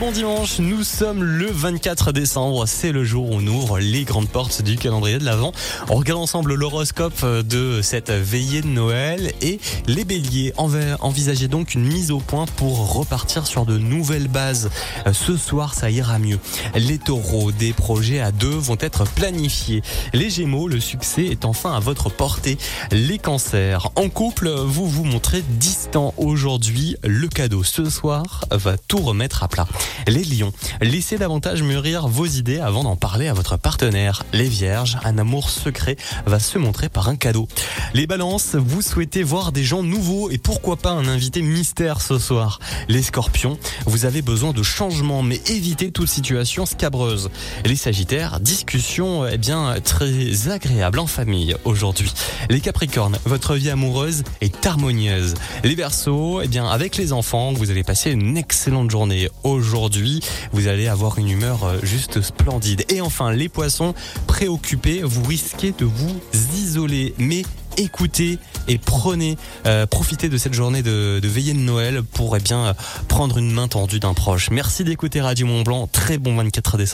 Bon dimanche, nous sommes le 24 décembre, c'est le jour où on ouvre les grandes portes du calendrier de l'Avent. On regarde ensemble l'horoscope de cette veillée de Noël et les béliers. Envisagez donc une mise au point pour repartir sur de nouvelles bases. Ce soir, ça ira mieux. Les taureaux, des projets à deux vont être planifiés. Les gémeaux, le succès est enfin à votre portée. Les cancers, en couple, vous vous montrez distant aujourd'hui. Le cadeau ce soir va tout remettre à plat. Les lions, laissez davantage mûrir vos idées avant d'en parler à votre partenaire. Les vierges, un amour secret va se montrer par un cadeau. Les balances, vous souhaitez voir des gens nouveaux et pourquoi pas un invité mystère ce soir. Les scorpions, vous avez besoin de changement mais évitez toute situation scabreuse. Les sagittaires, discussion eh bien très agréable en famille aujourd'hui. Les capricornes, votre vie amoureuse est harmonieuse. Les versos, eh bien avec les enfants, vous allez passer une excellente journée aujourd'hui. Vous allez avoir une humeur euh, juste splendide. Et enfin, les poissons préoccupés, vous risquez de vous isoler. Mais écoutez et prenez, euh, profitez de cette journée de, de veillée de Noël pour eh bien prendre une main tendue d'un proche. Merci d'écouter Radio Mont Blanc. Très bon 24 décembre.